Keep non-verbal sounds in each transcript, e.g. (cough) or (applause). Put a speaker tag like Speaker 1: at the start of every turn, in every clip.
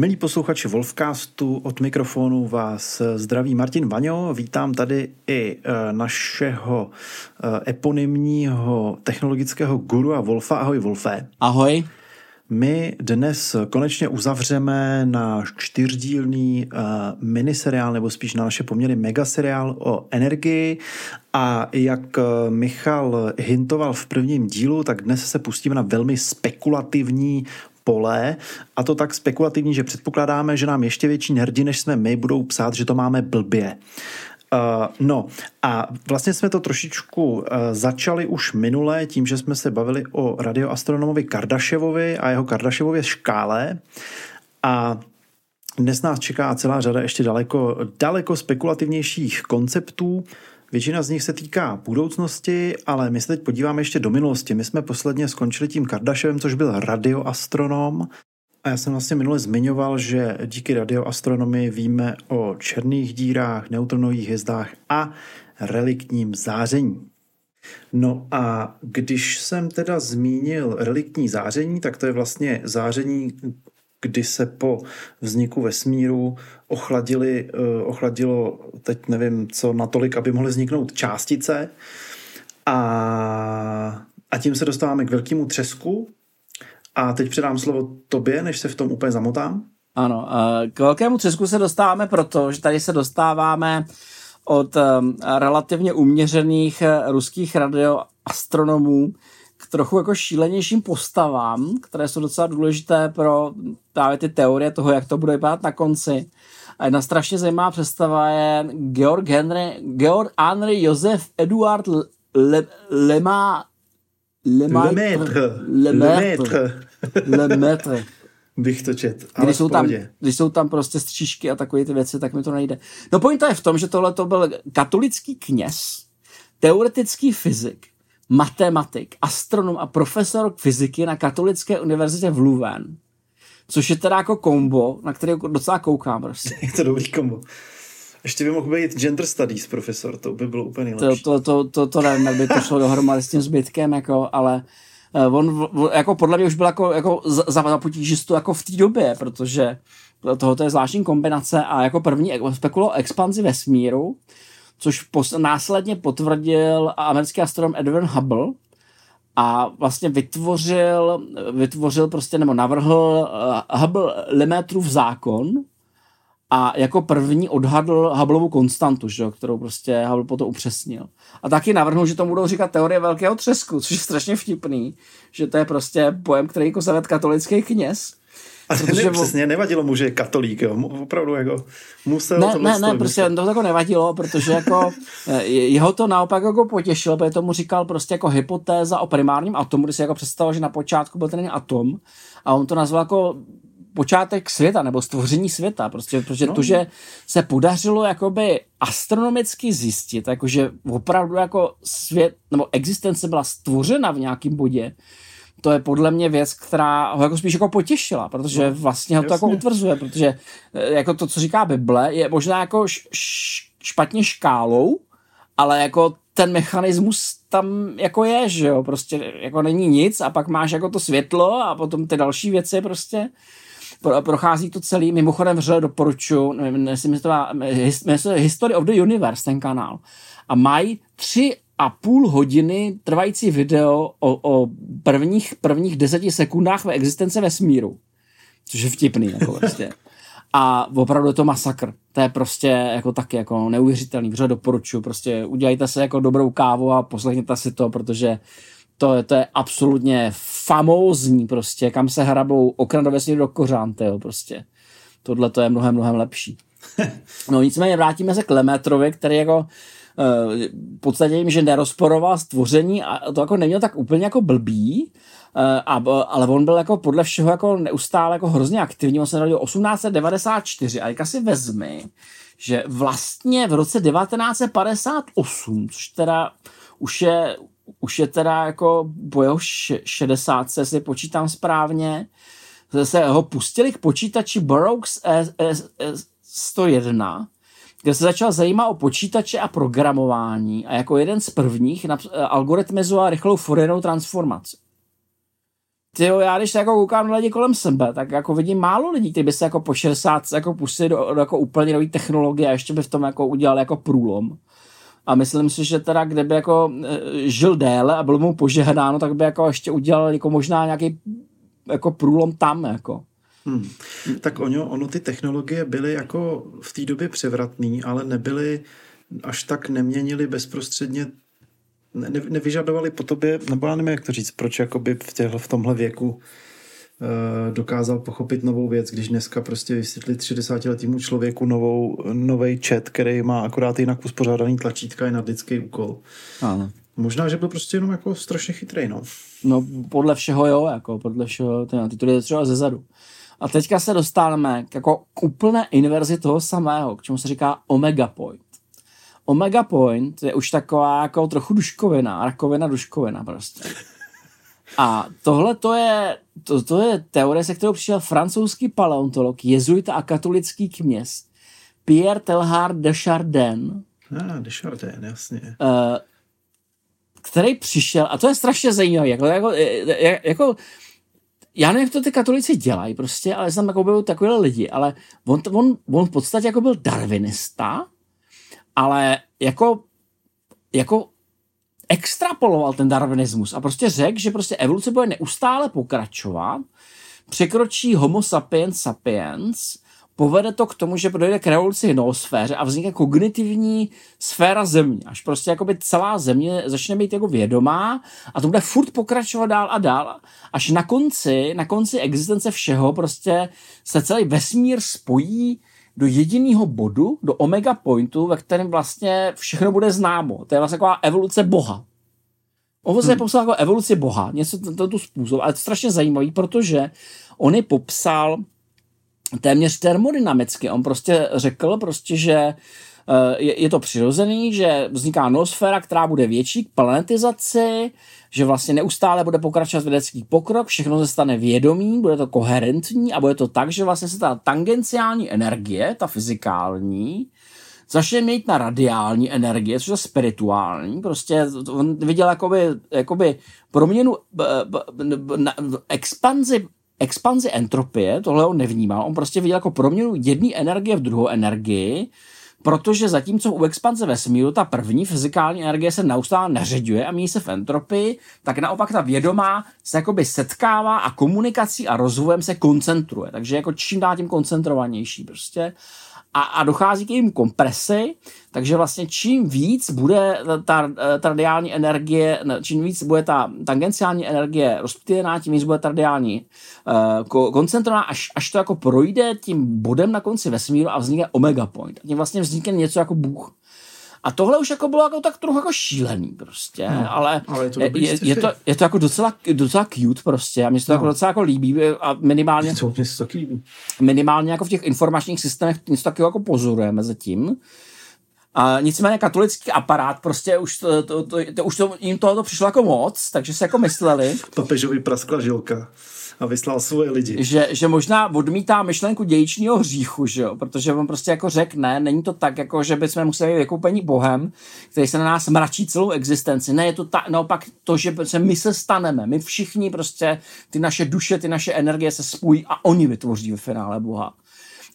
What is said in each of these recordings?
Speaker 1: Milí posluchači Wolfcastu, od mikrofonu vás zdraví Martin Vaňo. Vítám tady i e, našeho e, eponymního technologického guru a Wolfa. Ahoj Wolfe.
Speaker 2: Ahoj.
Speaker 1: My dnes konečně uzavřeme náš čtyřdílný uh, miniseriál, nebo spíš na naše poměry megaseriál o energii. A jak Michal hintoval v prvním dílu, tak dnes se pustíme na velmi spekulativní pole a to tak spekulativní, že předpokládáme, že nám ještě větší nerdi, než jsme my, budou psát, že to máme blbě. Uh, no a vlastně jsme to trošičku uh, začali už minule tím, že jsme se bavili o radioastronomovi Kardaševovi a jeho Kardaševově škále a dnes nás čeká celá řada ještě daleko, daleko spekulativnějších konceptů. Většina z nich se týká budoucnosti, ale my se teď podíváme ještě do minulosti. My jsme posledně skončili tím Kardashem, což byl radioastronom. A já jsem vlastně minule zmiňoval, že díky radioastronomii víme o černých dírách, neutronových hvězdách a reliktním záření. No a když jsem teda zmínil reliktní záření, tak to je vlastně záření, kdy se po vzniku vesmíru ochladili, eh, ochladilo, teď nevím co, natolik, aby mohly vzniknout částice a, a tím se dostáváme k velkému třesku a teď předám slovo tobě, než se v tom úplně zamotám.
Speaker 2: Ano, k velkému třesku se dostáváme proto, že tady se dostáváme od um, relativně uměřených eh, ruských radioastronomů, k trochu jako šílenějším postavám, které jsou docela důležité pro právě ty teorie toho, jak to bude vypadat na konci. A jedna strašně zajímavá představa je Georg Henry, Georg Henry Josef Eduard Le, Lema,
Speaker 1: Lemaitre.
Speaker 2: Lemaitre. Lemaitre.
Speaker 1: Bych to čet.
Speaker 2: Když jsou, tam, když jsou tam prostě střížky a takové ty věci, tak mi to nejde. No pointa je v tom, že tohle to byl katolický kněz, teoretický fyzik, matematik, astronom a profesor fyziky na Katolické univerzitě v Louvain. Což je teda jako kombo, na který docela koukám prostě. (laughs)
Speaker 1: Je to dobrý kombo. Ještě by mohl být gender studies profesor, to by bylo úplně nejlepší.
Speaker 2: To, to, to, to, to nevím, jak by to šlo dohromady s tím zbytkem, jako, ale uh, on, jako podle mě už byl jako, jako za, za potížistu jako v té době, protože tohoto je zvláštní kombinace a jako první spekulo expanzi vesmíru, což pos- následně potvrdil americký astronom Edwin Hubble a vlastně vytvořil, vytvořil prostě, nebo navrhl uh, Hubble Lemaitreův zákon a jako první odhadl Hubbleovu konstantu, že, kterou prostě Hubble potom upřesnil. A taky navrhnul, že tomu budou říkat teorie velkého třesku, což je strašně vtipný, že to je prostě pojem, který jako zaved katolický kněz
Speaker 1: a Protože ne, přesně, nevadilo mu, že je katolík, jo. Opravdu jako musel
Speaker 2: Ne, ne, ne, prostě to jako nevadilo, protože jako (laughs) eh, jeho to naopak jako potěšilo, protože tomu říkal prostě jako hypotéza o primárním atomu, kdy si jako představoval, že na počátku byl ten atom a on to nazval jako počátek světa nebo stvoření světa, prostě, protože no. to, že se podařilo jakoby astronomicky zjistit, jakože opravdu jako svět nebo existence byla stvořena v nějakém bodě, to je podle mě věc, která ho jako spíš jako potěšila, protože no, vlastně ho to jako utvrzuje, protože eh, jako to, co říká Bible, je možná jako š, š, špatně škálou, ale jako ten mechanismus tam jako je, že jo, prostě jako není nic a pak máš jako to světlo a potom ty další věci prostě prochází to celý, mimochodem vřele doporučuji, nevím, jestli to má, History of the Universe, ten kanál. A mají tři a půl hodiny trvající video o, o prvních, prvních deseti sekundách ve existence vesmíru. Což je vtipný, jako prostě. A opravdu je to masakr. To je prostě jako taky jako neuvěřitelný. Vřele doporučuji. Prostě udělejte se jako dobrou kávu a poslechněte si to, protože to, je, to je absolutně famózní prostě, kam se hrabou okna do vesmíru do kořán, tyjo, prostě. Tohle to je mnohem, mnohem lepší. (laughs) no nicméně vrátíme se k Lemetrovi, který jako v podstatě jim, že nerozporoval stvoření a to jako neměl tak úplně jako blbý, eh, a, ale on byl jako podle všeho jako neustále jako hrozně aktivní, on se narodil 1894 a jak si vezmi, že vlastně v roce 1958, což teda už je, už je teda jako po jeho 60, si počítám správně, se ho pustili k počítači Burroughs E101, kde se začal zajímat o počítače a programování a jako jeden z prvních algoritmizoval rychlou Fourierovou transformaci. Tyjo, já když jako koukám na lidi kolem sebe, tak jako vidím málo lidí, kteří by se jako po 60 jako pustili do, do jako úplně nové technologie a ještě by v tom jako udělal jako průlom. A myslím si, že teda kdyby jako e, žil déle a bylo mu požehnáno, tak by jako ještě udělal jako možná nějaký jako průlom tam, jako.
Speaker 1: Hmm. Tak ono, ono ty technologie byly jako v té době převratný, ale nebyly až tak neměnili bezprostředně ne, nevyžadovali po tobě, nebo já nevím, jak to říct, proč jakoby v, těhle, v tomhle věku uh, dokázal pochopit novou věc, když dneska prostě vysvětlit 60-letýmu člověku novou, nový chat, který má akorát jinak uspořádaný tlačítka i na lidský úkol.
Speaker 2: Ano.
Speaker 1: Možná, že byl prostě jenom jako strašně chytrý, no.
Speaker 2: No, podle všeho jo, jako podle všeho, ty, ty to jde třeba ze zadu. A teďka se dostáváme k, jako k úplné inverzi toho samého, k čemu se říká Omega Point. Omega Point je už taková jako trochu duškovina, rakovina duškovina prostě. A tohle to je, to, to je teorie, se kterou přišel francouzský paleontolog, jezuita a katolický kněz Pierre Telhard de Chardin.
Speaker 1: Ah, de Chardin, jasně.
Speaker 2: Uh, který přišel, a to je strašně zajímavé, jako, jako, jako já nevím, jak to ty katolici dělají prostě, ale jsem jako byl takovýhle lidi, ale on, on, on v podstatě jako byl darwinista, ale jako, jako extrapoloval ten darwinismus a prostě řekl, že prostě evoluce bude neustále pokračovat, překročí homo sapiens sapiens, povede to k tomu, že dojde k revoluci noosféře a vznikne kognitivní sféra země. Až prostě jakoby celá země začne být jako vědomá a to bude furt pokračovat dál a dál. Až na konci, na konci existence všeho prostě se celý vesmír spojí do jediného bodu, do omega pointu, ve kterém vlastně všechno bude známo. To je vlastně taková evoluce Boha. On se hmm. popsal jako evoluci Boha, něco tento způsob, ale je to strašně zajímavý, protože on je popsal téměř termodynamicky. On prostě řekl prostě, že eh, je, je to přirozený, že vzniká noosféra, která bude větší k planetizaci, že vlastně neustále bude pokračovat vědecký pokrok, všechno se stane vědomí, bude to koherentní a bude to tak, že vlastně se ta tangenciální energie, ta fyzikální, začne mít na radiální energie, což je spirituální, prostě on viděl jakoby, jakoby proměnu, expanzi expanzi entropie, tohle on nevnímal, on prostě viděl jako proměnu jedné energie v druhou energii, protože zatímco u expanze vesmíru ta první fyzikální energie se neustále neřeďuje a míjí se v entropii, tak naopak ta vědomá se jakoby setkává a komunikací a rozvojem se koncentruje. Takže jako čím dál tím koncentrovanější prostě a, a dochází k jejím kompresi, takže vlastně čím víc bude ta, ta radiální energie, čím víc bude ta tangenciální energie rozptýlená, tím víc bude ta radiální uh, koncentrovaná, až, až to jako projde tím bodem na konci vesmíru a vznikne omega point. A tím vlastně vznikne něco jako Bůh. A tohle už jako bylo jako tak trochu jako šílený prostě, no, ale,
Speaker 1: ale je, to
Speaker 2: je, je, je, to, je to jako docela, docela cute prostě a mně se to no. jako docela jako líbí a minimálně,
Speaker 1: to, mě se to líbí.
Speaker 2: minimálně jako v těch informačních systémech něco takového jako pozorujeme zatím. A nicméně katolický aparát prostě už to, to, to, to, už to, jim tohoto přišlo jako moc, takže se jako mysleli.
Speaker 1: Papežovi praskla žilka a vyslal svoje lidi.
Speaker 2: Že, že možná odmítá myšlenku dějičního hříchu, že jo? protože on prostě jako řekne, není to tak, jako že bychom museli vykoupení Bohem, který se na nás mračí celou existenci. Ne, je to ta, naopak to, že se my se staneme. My všichni prostě, ty naše duše, ty naše energie se spojí a oni vytvoří ve finále Boha.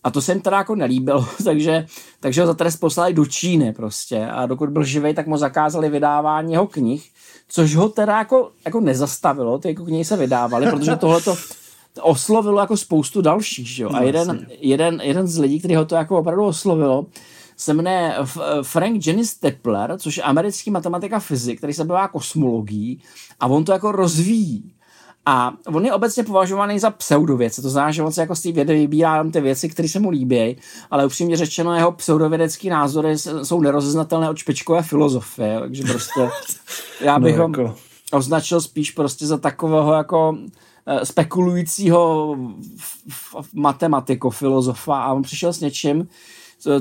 Speaker 2: A to se jim teda jako nelíbilo, (laughs) takže, takže ho za trest poslali do Číny prostě. A dokud byl živý, tak mu zakázali vydávání jeho knih což ho teda jako, jako nezastavilo, ty jako knihy se vydávaly, protože tohle to oslovilo jako spoustu dalších, že jo? A no, jeden, jeden, jeden z lidí, který ho to jako opravdu oslovilo, se jmenuje Frank Jennings Tepler, což je americký matematika fyzik, který se bývá kosmologií a on to jako rozvíjí. A on je obecně považovaný za pseudovědce, to znamená, že on se jako z té vědy vybírá ty věci, které se mu líbí, ale upřímně řečeno jeho pseudovědecké názory jsou nerozeznatelné od špičkové filozofie, takže prostě já (laughs) bych no, ho jako... označil spíš prostě za takového jako eh, spekulujícího matematiko, filozofa a on přišel s něčím,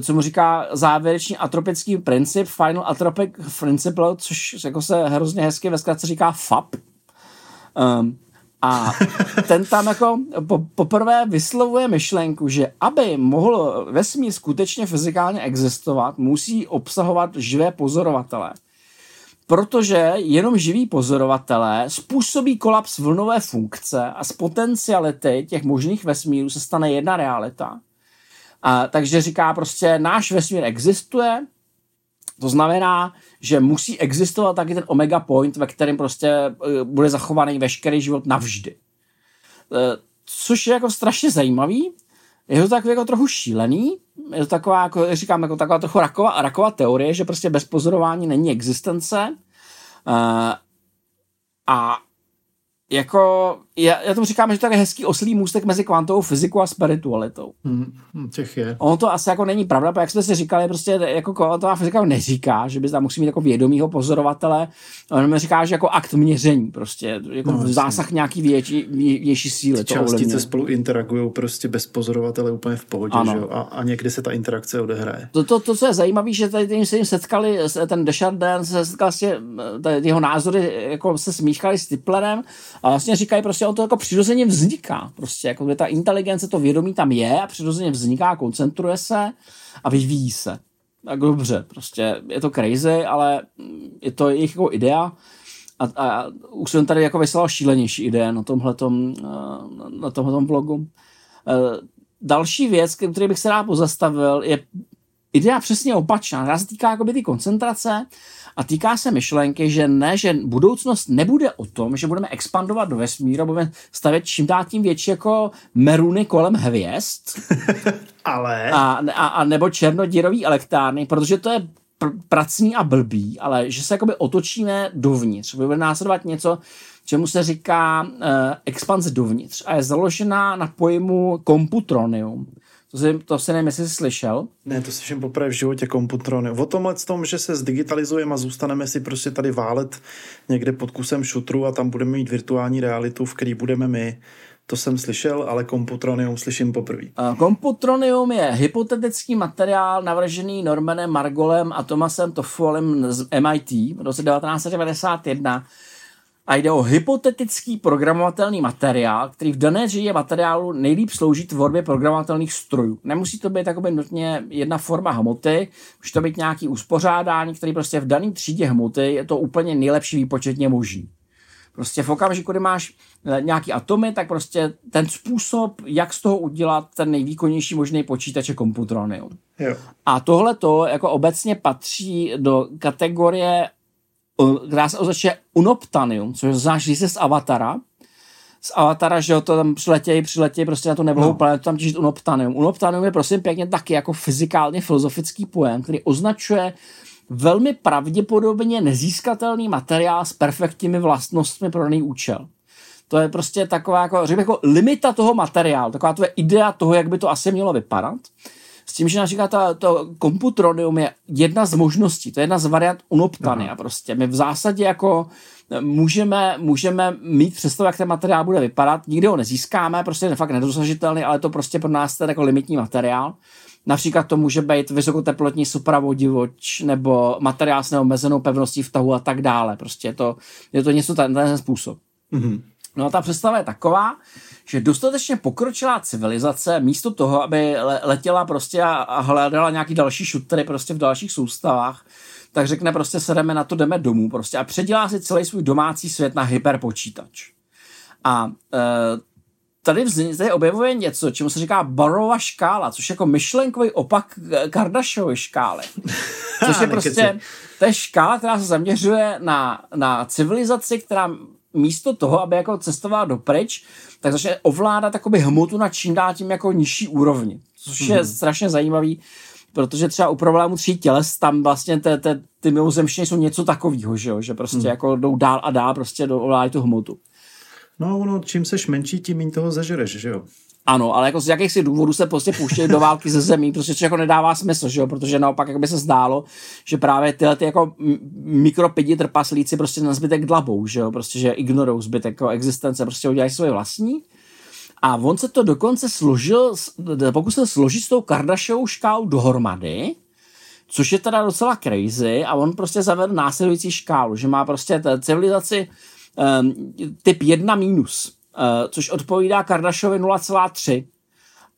Speaker 2: co mu říká závěrečný atropický princip, final atropic principle, což jako se hrozně hezky ve zkratce říká FAP. Um, a ten tam jako po, poprvé vyslovuje myšlenku, že aby mohl vesmír skutečně fyzikálně existovat, musí obsahovat živé pozorovatele. Protože jenom živí pozorovatelé způsobí kolaps vlnové funkce a z potenciality těch možných vesmírů se stane jedna realita. A, takže říká prostě, náš vesmír existuje, to znamená, že musí existovat taky ten omega point, ve kterém prostě eh, bude zachovaný veškerý život navždy. Eh, což je jako strašně zajímavý, je to takový jako trochu šílený, je to taková, jako říkám, jako taková trochu raková, raková teorie, že prostě bez pozorování není existence. Uh, a jako, já, já tomu říkám, že to je hezký oslý můstek mezi kvantovou fyzikou a spiritualitou.
Speaker 1: Hmm, těch je.
Speaker 2: Ono to asi jako není pravda, protože jak jsme si říkali, prostě jako kvantová fyzika neříká, že by tam musí mít jako vědomího pozorovatele, on říká, že jako akt měření, prostě jako no, zásah nějaký větší, větší síly.
Speaker 1: Ty částice spolu interagují prostě bez pozorovatele úplně v pohodě, ano. že jo? A, a někdy se ta interakce odehraje.
Speaker 2: To, to, to co je zajímavé, že tady se jim setkali, ten Desjardins se setkal s tě, jeho názory jako se smíchali s Tiplerem a vlastně říkají prostě, on to jako přirozeně vzniká. Prostě jako ta inteligence, to vědomí tam je a přirozeně vzniká, koncentruje se a vyvíjí se. Tak dobře, prostě je to crazy, ale je to jejich jako idea. A, a už jsem tady jako vyslal šílenější ideje na tomhletom, na tomhletom blogu. E, další věc, který bych se rád pozastavil, je idea přesně opačná. která se týká jakoby ty koncentrace a týká se myšlenky, že ne, že budoucnost nebude o tom, že budeme expandovat do vesmíru, budeme stavět čím dál tím větší jako meruny kolem hvězd. (laughs)
Speaker 1: ale...
Speaker 2: A, a, a nebo černodírový elektrárny, protože to je pr- pracný a blbý, ale že se jakoby otočíme dovnitř. Bude následovat něco, čemu se říká uh, expanze dovnitř a je založená na pojmu komputronium to si, to si nevím, jestli jsi slyšel.
Speaker 1: Ne, to slyším poprvé v životě komputrony. O tomhle tom, že se zdigitalizujeme a zůstaneme si prostě tady válet někde pod kusem šutru a tam budeme mít virtuální realitu, v který budeme my, to jsem slyšel, ale komputronium slyším poprvé.
Speaker 2: Komputronium je hypotetický materiál navržený Normanem Margolem a Thomasem Toffolem z MIT v roce 1991 a jde o hypotetický programovatelný materiál, který v dané třídě materiálu nejlíp slouží tvorbě programovatelných strojů. Nemusí to být takový nutně jedna forma hmoty, může to být nějaký uspořádání, který prostě v dané třídě hmoty je to úplně nejlepší výpočetně možný. Prostě v okamžiku, kdy máš eh, nějaký atomy, tak prostě ten způsob, jak z toho udělat ten nejvýkonnější možný počítač je komputronium.
Speaker 1: Jo.
Speaker 2: A tohle to jako obecně patří do kategorie která se označuje Unoptanium, což znamená, že se z Avatara, z Avatara, že jo, to tam přiletějí, přiletějí prostě na tu neblahou no. planetu tam těžit Unoptanium. Unoptanium je prosím pěkně taky jako fyzikálně filozofický pojem, který označuje velmi pravděpodobně nezískatelný materiál s perfektními vlastnostmi pro daný účel. To je prostě taková, jako, řekl jako limita toho materiálu, taková tvoje idea toho, jak by to asi mělo vypadat. S tím, že například ta, to komputronium je jedna z možností, to je jedna z variant unoptany a prostě my v zásadě jako můžeme, můžeme mít představu, jak ten materiál bude vypadat, nikdy ho nezískáme, prostě je fakt nedosažitelný, ale to prostě pro nás je jako limitní materiál. Například to může být vysokoteplotní supravodivoč nebo materiál s neomezenou pevností v tahu a tak dále. Prostě je to, je to něco ten, ten způsob. Mm-hmm. No a ta představa je taková, že dostatečně pokročilá civilizace místo toho, aby letěla prostě a, a hledala nějaký další šutry prostě v dalších soustavách, tak řekne prostě sedeme na to, jdeme domů prostě a předělá si celý svůj domácí svět na hyperpočítač. A e, tady, vznik, tady objevuje něco, čemu se říká Barova škála, což je jako myšlenkový opak Kardashiovy škály. (laughs) Což je prostě, to je škála, která se zaměřuje na, na civilizaci, která místo toho, aby jako cestovala dopryč, tak začne ovládat takoby hmotu na čím dál tím jako nižší úrovni, což je mm-hmm. strašně zajímavý, protože třeba u problému tří těles tam vlastně te, te, ty mimozemštění jsou něco takového, že, jo? že prostě mm. jako jdou dál a dál prostě do ovládají tu hmotu.
Speaker 1: No, ono, čím seš menší, tím méně toho zažereš, že jo?
Speaker 2: Ano, ale jako z jakýchsi důvodů se prostě pouštějí do války ze zemí, prostě což jako nedává smysl, že jo? protože naopak jak by se zdálo, že právě tyhle ty jako mikropidi trpaslíci prostě na zbytek dlabou, že jo? prostě že ignorují zbytek jako existence, prostě udělají svoje vlastní. A on se to dokonce složil, pokusil složit s tou Kardashiovou škálu dohromady, což je teda docela crazy a on prostě zavedl následující škálu, že má prostě civilizaci um, typ 1 minus, což odpovídá Kardashovi 0,3.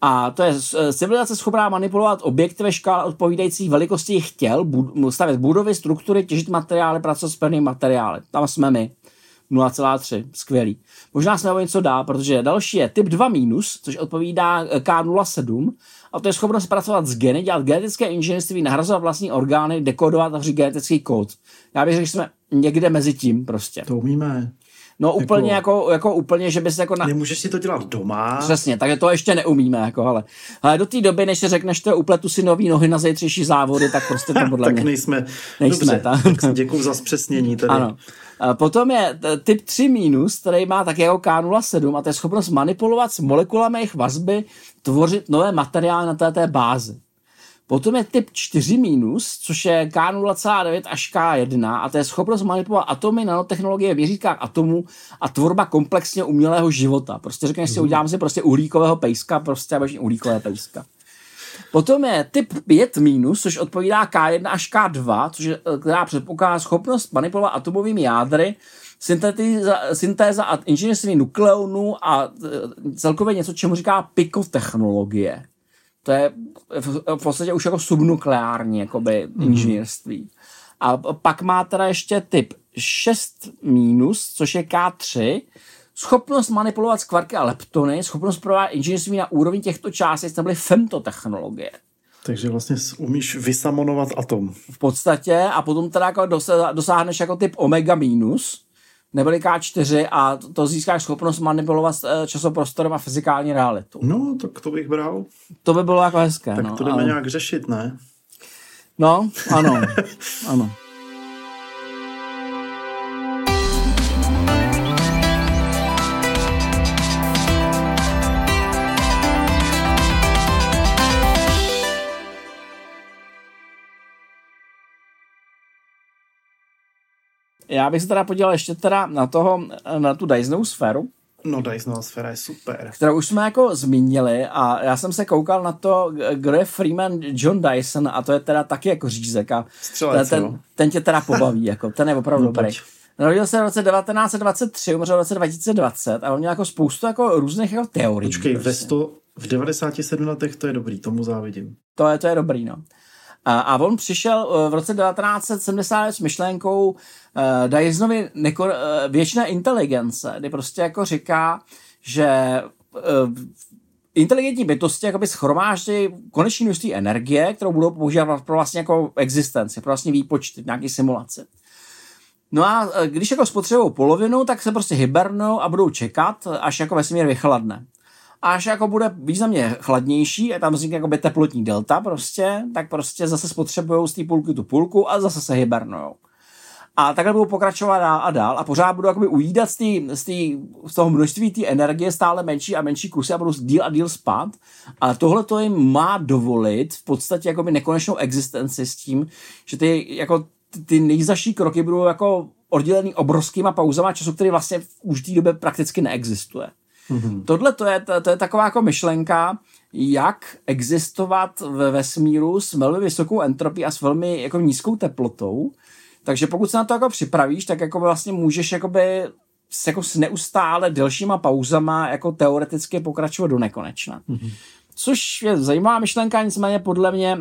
Speaker 2: A to je eh, civilizace schopná manipulovat objekty ve škále odpovídající velikosti jejich těl, bud- stavět budovy, struktury, těžit materiály, pracovat s pevnými materiály. Tam jsme my. 0,3. Skvělý. Možná jsme o něco dál, protože další je typ 2 minus, což odpovídá eh, K07 a to je schopnost pracovat s geny, dělat genetické inženýrství, nahrazovat vlastní orgány, dekodovat a genetický kód. Já bych řekl, že jsme někde mezi tím prostě.
Speaker 1: To umíme.
Speaker 2: No úplně jako, jako, jako úplně, že bys jako... Na...
Speaker 1: Nemůžeš si to dělat doma.
Speaker 2: Přesně, takže to ještě neumíme, jako, ale, ale do té doby, než si řekneš, že upletu si nový nohy na zítřejší závody, tak prostě to (laughs) podle
Speaker 1: tak
Speaker 2: mě...
Speaker 1: nejsme.
Speaker 2: nejsme
Speaker 1: Dobře, tak. tak děkuji za zpřesnění. Tady.
Speaker 2: Ano. A potom je typ 3 minus, který má tak jako K07 a to je schopnost manipulovat s molekulami jejich vazby, tvořit nové materiály na této bázi. Potom je typ 4 minus, což je K0,9 až K1 a to je schopnost manipulovat atomy, nanotechnologie, měřítka atomů a tvorba komplexně umělého života. Prostě řekneš si, mhm. udělám si prostě uhlíkového pejska, prostě a uhlíkové pejska. Potom je typ 5 minus, což odpovídá K1 až K2, což je, která předpokládá schopnost manipulovat atomovými jádry, syntéza a inženýrství nukleonů a e, celkově něco, čemu říká pikotechnologie. To je v podstatě už jako subnukleární jakoby mm. inženýrství. A pak má teda ještě typ 6 minus, což je K3, schopnost manipulovat skvarky a leptony, schopnost provádět inženýrství na úrovni těchto částic, to byly femtotechnologie.
Speaker 1: Takže vlastně umíš vysamonovat atom.
Speaker 2: V podstatě a potom teda jako dosáhneš jako typ omega minus, neboli K4 a to získáš schopnost manipulovat eh, časoprostorem a fyzikální realitu.
Speaker 1: No, tak to bych bral.
Speaker 2: To by bylo jako hezké.
Speaker 1: Tak
Speaker 2: no,
Speaker 1: to jdeme ale... nějak řešit, ne?
Speaker 2: No, ano, (laughs) ano. Já bych se teda podíval ještě teda na toho, na tu Dysonovou sféru.
Speaker 1: No Dysonová sféra je super.
Speaker 2: Kterou už jsme jako zmínili a já jsem se koukal na to, kdo je Freeman John Dyson a to je teda taky jako řízek a
Speaker 1: Střelec,
Speaker 2: ten, ten, tě teda pobaví, (laughs) jako, ten je opravdu no, dobrý. Narodil se v roce 1923, umřel v roce 2020 a on měl jako spoustu jako různých jako teorií.
Speaker 1: Počkej, prostě. ve 100, v 97 letech to je dobrý, tomu závidím.
Speaker 2: To je, to je dobrý, no. A, on přišel eh, v roce 1970 s myšlenkou uh, Dysonovi neko, uh, věčné inteligence, kdy prostě jako říká, že uh, inteligentní bytosti jakoby schromáždí konečné množství energie, kterou budou používat pro vlastně jako existenci, pro vlastně výpočty, nějaký simulace. No a když jako spotřebují polovinu, tak se prostě hibernou a budou čekat, až jako vesmír vychladne až jako bude významně chladnější a tam vznikne jako teplotní delta prostě, tak prostě zase spotřebují z té půlky tu půlku a zase se hibernujou. A takhle budou pokračovat dál a dál a pořád budou jakoby ujídat z, tý, z, tý, z toho množství té energie stále menší a menší kusy a budou díl a díl spát. A tohle to jim má dovolit v podstatě jakoby nekonečnou existenci s tím, že ty, jako, ty nejzaší kroky budou jako oddělený obrovskýma pauzama času, který vlastně v už té době prakticky neexistuje. Mm-hmm. Tohle to je, to, to je taková jako myšlenka, jak existovat ve vesmíru s velmi vysokou entropí a s velmi jako nízkou teplotou. Takže pokud se na to jako připravíš, tak jako vlastně můžeš jakoby s, jako s neustále delšíma pauzama jako teoreticky pokračovat do nekonečna. Mm-hmm. Což je zajímavá myšlenka, nicméně podle mě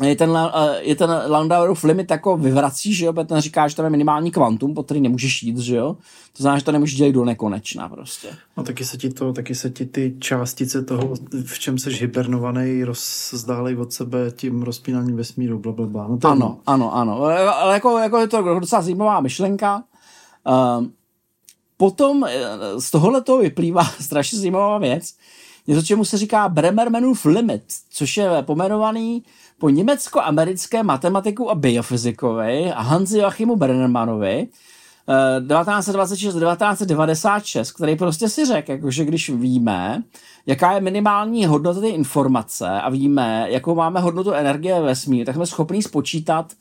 Speaker 2: je ten, eh, je ten Landauerův limit jako vyvrací, že jo, ten říká, že tam je minimální kvantum, po který nemůžeš jít, že jo. To znamená, že to nemůžeš dělat do nekonečna prostě.
Speaker 1: No taky se ti to, taky se ti ty částice toho, v čem seš hibernovaný, rozdálej od sebe tím rozpínáním vesmíru, bla, bla, bla. No
Speaker 2: to ano, ano, ano, ale jako, jako je to docela zajímavá myšlenka. Uh, potom eh, z tohohle toho vyplývá (laughs) strašně zajímavá věc, něco, čemu se říká Bremermanův limit, což je pomenovaný po německo-americké matematiku a biofyzikovi a Hansi Joachimu Brennermanovi, 1926, 1996, který prostě si řekl, že když víme, jaká je minimální hodnota té informace a víme, jakou máme hodnotu energie ve vesmíru, tak jsme schopni spočítat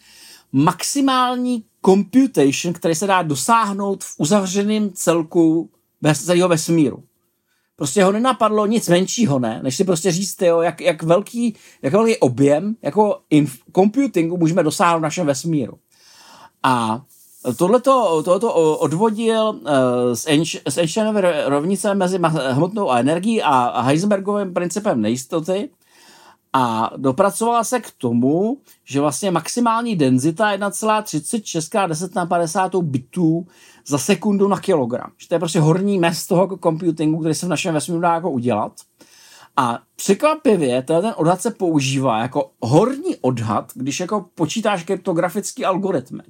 Speaker 2: maximální computation, který se dá dosáhnout v uzavřeném celku bez celého vesmíru. Prostě ho nenapadlo nic menšího, ne, než si prostě říct, jo, jak, jak, velký, jak velký objem jako inf- computingu můžeme dosáhnout v našem vesmíru. A tohleto, tohleto odvodil uh, z, Einš- z rovnice mezi hmotnou a energií a Heisenbergovým principem nejistoty a dopracovala se k tomu, že vlastně maximální denzita je 1,36 10 na 50 bitů za sekundu na kilogram. Že to je prostě horní mez toho computingu, který se v našem vesmíru dá jako udělat. A překvapivě ten odhad se používá jako horní odhad, když jako počítáš kryptografický algoritmy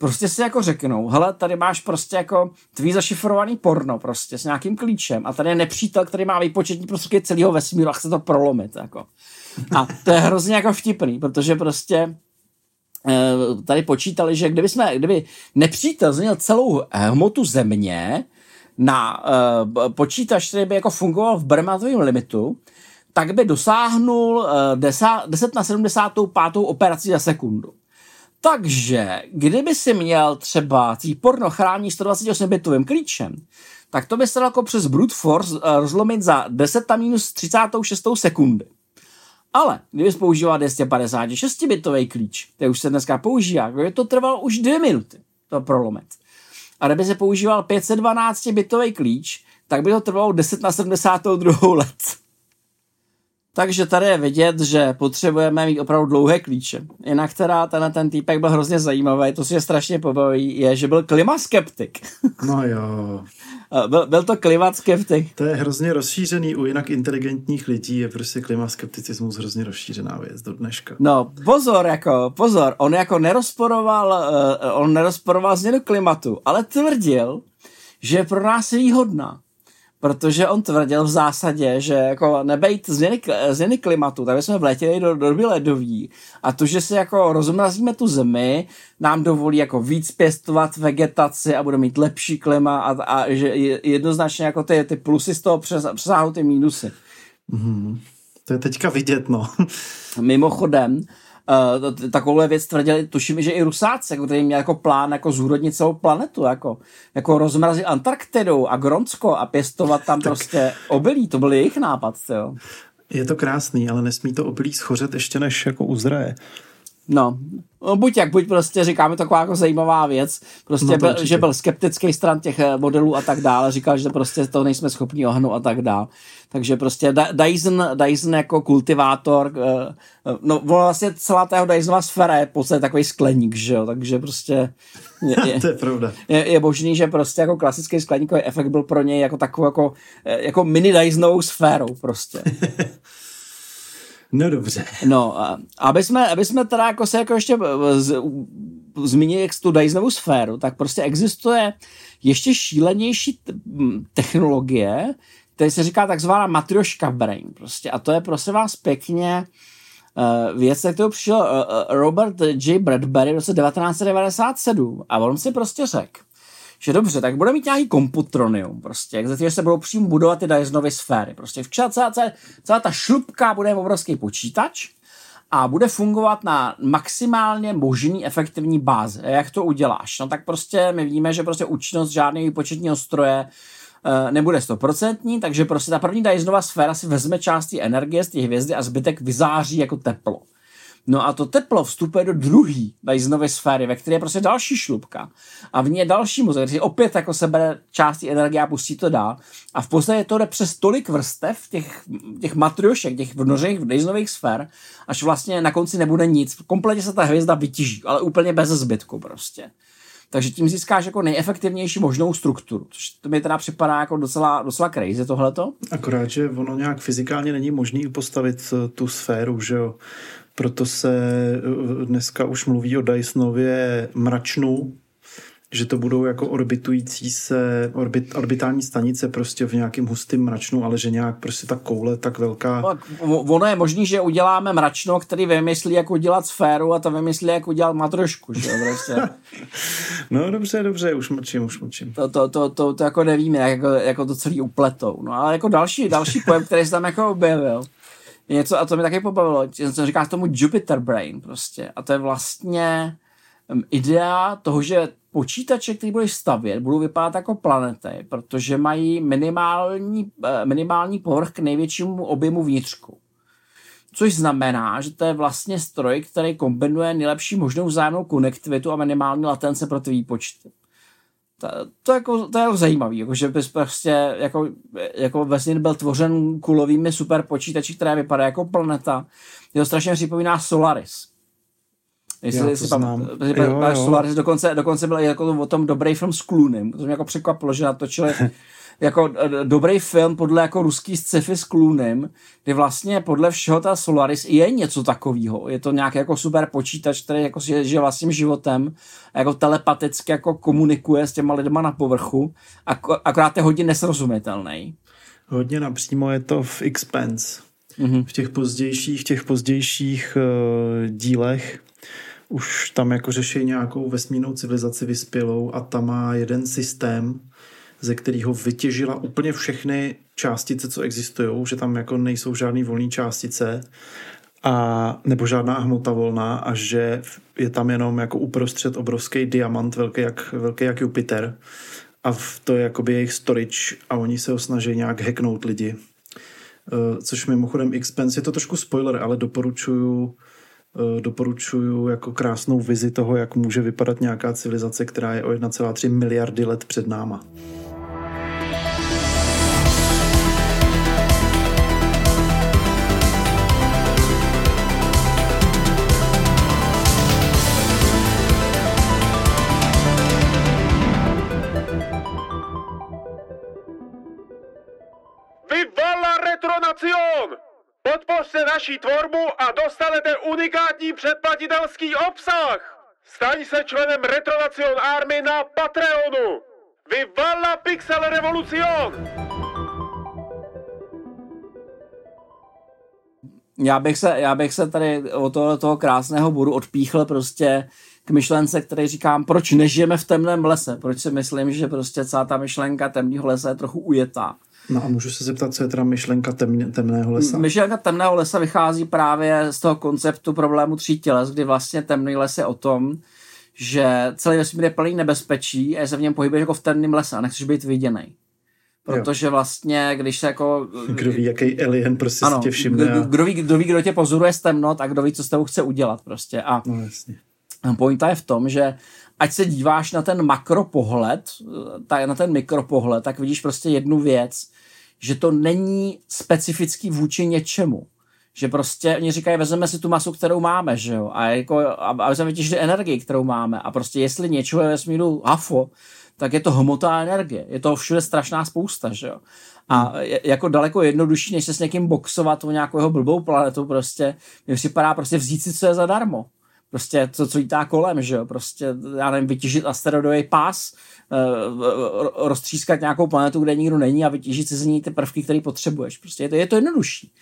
Speaker 2: prostě si jako řeknou, hele, tady máš prostě jako tvý zašifrovaný porno prostě s nějakým klíčem a tady je nepřítel, který má výpočetní prostředky celého vesmíru a chce to prolomit, jako. A to je hrozně jako vtipný, protože prostě eh, tady počítali, že kdyby, jsme, kdyby nepřítel změnil celou hmotu země na uh, počítač, který by jako fungoval v Bermatovém limitu, tak by dosáhnul uh, 10, 10 na 75. operaci za sekundu. Takže, kdyby si měl třeba tvý porno chrání 128-bitovým klíčem, tak to by se dalo přes brute force eh, rozlomit za 10 na minus 36 sekundy. Ale kdybys používal 256-bitový klíč, který už se dneska používá, by to trvalo už 2 minuty to prolomit. A kdyby se používal 512-bitový klíč, tak by to trvalo 10 na 72 let. Takže tady je vidět, že potřebujeme mít opravdu dlouhé klíče. Jinak teda ten, ten týpek byl hrozně zajímavý, to si je strašně pobaví, je, že byl klimaskeptik. (laughs)
Speaker 1: No jo.
Speaker 2: byl, byl to klimaskeptik.
Speaker 1: To je hrozně rozšířený u jinak inteligentních lidí, je prostě klimaskepticismus hrozně rozšířená věc do dneška.
Speaker 2: No pozor, jako, pozor, on jako nerozporoval, uh, on nerozporoval změnu klimatu, ale tvrdil, že je pro nás výhodná protože on tvrdil v zásadě, že jako nebejt změny, změny klimatu, tak jsme vletěli do, do doby ledový a to, že si jako rozmrazíme tu zemi, nám dovolí jako víc pěstovat vegetaci a bude mít lepší klima a, a že jednoznačně jako ty, ty plusy z toho přes, přesáhnou ty mínusy.
Speaker 1: Mm-hmm. To je teďka vidět, no.
Speaker 2: Mimochodem, uh, takovouhle věc tvrdili, tuším, že i Rusáci, jako, který měl jako plán jako zúrodnit celou planetu, jako, jako rozmrazit Antarktidu a Gronsko a pěstovat tam (laughs) prostě obilí, to byl jejich nápad, jo.
Speaker 1: Je to krásný, ale nesmí to obilí schořet ještě než jako uzraje.
Speaker 2: No, no buď jak, buď prostě říkáme taková jako zajímavá věc, prostě no byl, že byl skeptický stran těch eh, modelů a tak dále, říkal, že prostě to nejsme schopni ohnout a tak dále. Takže prostě Dyson, Dyson jako kultivátor, eh, eh, no vlastně celá ta jeho Dysonova sféra je v podstatě takový skleník, že jo, takže prostě
Speaker 1: je, (laughs) je, to je pravda.
Speaker 2: Je, je možný, že prostě jako klasický skleníkový efekt byl pro něj jako takovou jako, jako mini Dysonovou sférou prostě. (laughs)
Speaker 1: No dobře.
Speaker 2: No, aby jsme, aby jsme teda jako se jako ještě eh, z, zmínili jak tu Dysonovu sféru, tak prostě existuje ještě šílenější technologie, která se říká takzvaná matrioška brain. Prostě. A to je prosím vás pěkně uh, věc, kterou přišel uh, Robert J. Bradbury v roce 1997 a on si prostě řekl, že dobře, tak bude mít nějaký komputronium, prostě, kterého se budou přímo budovat ty Dysonovy sféry. Prostě v celá, celá, ta šlupka bude obrovský počítač a bude fungovat na maximálně možný efektivní bázi. Jak to uděláš? No tak prostě my víme, že prostě účinnost žádného výpočetního stroje uh, nebude stoprocentní, takže prostě ta první Dysonova sféra si vezme části energie z té hvězdy a zbytek vyzáří jako teplo. No a to teplo vstupuje do druhý Dysonovy sféry, ve které je prostě další šlubka. A v ní je další mozek, který opět jako sebere části energie a pustí to dál. A v podstatě to jde přes tolik vrstev těch, těch matriošek, těch vnořených Dysonových sfér, až vlastně na konci nebude nic. Kompletně se ta hvězda vytíží, ale úplně bez zbytku prostě. Takže tím získáš jako nejefektivnější možnou strukturu, což to mi teda připadá jako docela, docela crazy tohleto.
Speaker 1: Akorát, že ono nějak fyzikálně není možný postavit eh, tu sféru, že jo proto se eh, dneska už mluví o Dysonově mračnu, že to budou jako orbitující se, orbit, orbitální stanice prostě v nějakém hustém mračnu, ale že nějak prostě ta koule tak velká.
Speaker 2: No, ono je možný, že uděláme mračno, který vymyslí, jak udělat sféru a to vymyslí, jak udělat matrošku, že prostě. (laughs)
Speaker 1: no dobře, dobře, už mlčím, už mlčím.
Speaker 2: To, to, to, to, to jako nevíme, jak, jako, jako to celý upletou. No ale jako další, další pojem, který se tam jako objevil, je něco, a to mi taky pobavilo, co říká tomu Jupiter Brain prostě. A to je vlastně um, idea toho, že počítače, které budeš stavět, budou vypadat jako planety, protože mají minimální, eh, minimální povrch k největšímu objemu vnitřku. Což znamená, že to je vlastně stroj, který kombinuje nejlepší možnou vzájemnou konektivitu a minimální latence pro ty výpočty. To, to, jako, to je jako zajímavý, jako, že bys prostě jako, jako vesmír byl tvořen kulovými super počítači, které vypadají jako planeta. Je to strašně připomíná Solaris. Jestli,
Speaker 1: Já
Speaker 2: jestli
Speaker 1: to
Speaker 2: pam,
Speaker 1: znám.
Speaker 2: jestli
Speaker 1: Jo,
Speaker 2: pamatuješ
Speaker 1: jo.
Speaker 2: Solaris, dokonce, dokonce byl jako o tom dobrý film s Cloonem. To mě jako překvapilo, že natočili jako eh, dobrý film podle jako ruský sci-fi s Cloonem, kdy vlastně podle všeho ta Solaris je něco takového. Je to nějaký jako super počítač, který jako žije, žije vlastním životem a jako telepaticky jako komunikuje s těma lidma na povrchu, ako, akorát je hodně nesrozumitelný.
Speaker 1: Hodně napřímo je to v Expense.
Speaker 2: Mhm.
Speaker 1: V těch pozdějších, těch pozdějších uh, dílech už tam jako řeší nějakou vesmírnou civilizaci vyspělou a tam má jeden systém, ze kterého vytěžila úplně všechny částice, co existují, že tam jako nejsou žádné volné částice a nebo žádná hmota volná a že je tam jenom jako uprostřed obrovský diamant velký jak, velký jak Jupiter a v to je jakoby jejich storage a oni se ho snaží nějak hacknout lidi. Eh, Což mimochodem Expense je to trošku spoiler, ale doporučuju eh, doporučuju jako krásnou vizi toho, jak může vypadat nějaká civilizace, která je o 1,3 miliardy let před náma.
Speaker 3: Naší tvorbu a dostanete unikátní předplatitelský obsah! Staň se členem Retronacion Army na Patreonu! Vivala Pixel Revolucion!
Speaker 2: Já bych se, já bych se tady od toho, toho krásného bodu odpíchl prostě k myšlence, který říkám, proč nežijeme v temném lese, proč si myslím, že prostě celá ta myšlenka temného lesa je trochu ujetá.
Speaker 1: No a můžu se zeptat, co je teda myšlenka temně, temného lesa?
Speaker 2: Myšlenka temného lesa vychází právě z toho konceptu problému tří těles, kdy vlastně temný les je o tom, že celý vesmír je plný nebezpečí a se v něm pohybuješ jako v temném lese a nechceš být viděný. Protože vlastně, když se jako...
Speaker 1: Kdo ví, jaký alien prostě
Speaker 2: ano,
Speaker 1: si tě všimne.
Speaker 2: kdo, kdo, ví, kdo ví, kdo tě pozoruje z temnot a kdo ví, co s tebou chce udělat prostě. A
Speaker 1: No jasně.
Speaker 2: Pointa je v tom, že ať se díváš na ten makropohled, ta- na ten mikropohled, tak vidíš prostě jednu věc, že to není specifický vůči něčemu. Že prostě oni říkají, vezmeme si tu masu, kterou máme, že jo, a jako, a- aby jsme vytěžili energii, kterou máme. A prostě jestli něčeho je ve vesmíru hafo, tak je to hmota a energie. Je toho všude strašná spousta, že jo. A je, jako daleko jednodušší, než se s někým boxovat o nějakou jeho blbou planetu, prostě, mi připadá prostě vzít si, co je zadarmo prostě to, co lítá kolem, že jo, prostě, já nevím, vytěžit asteroidový pás, eh, ro- roztřískat nějakou planetu, kde nikdo není a vytěžit si z ní ty prvky, které potřebuješ. Prostě je to, je to jednodušší.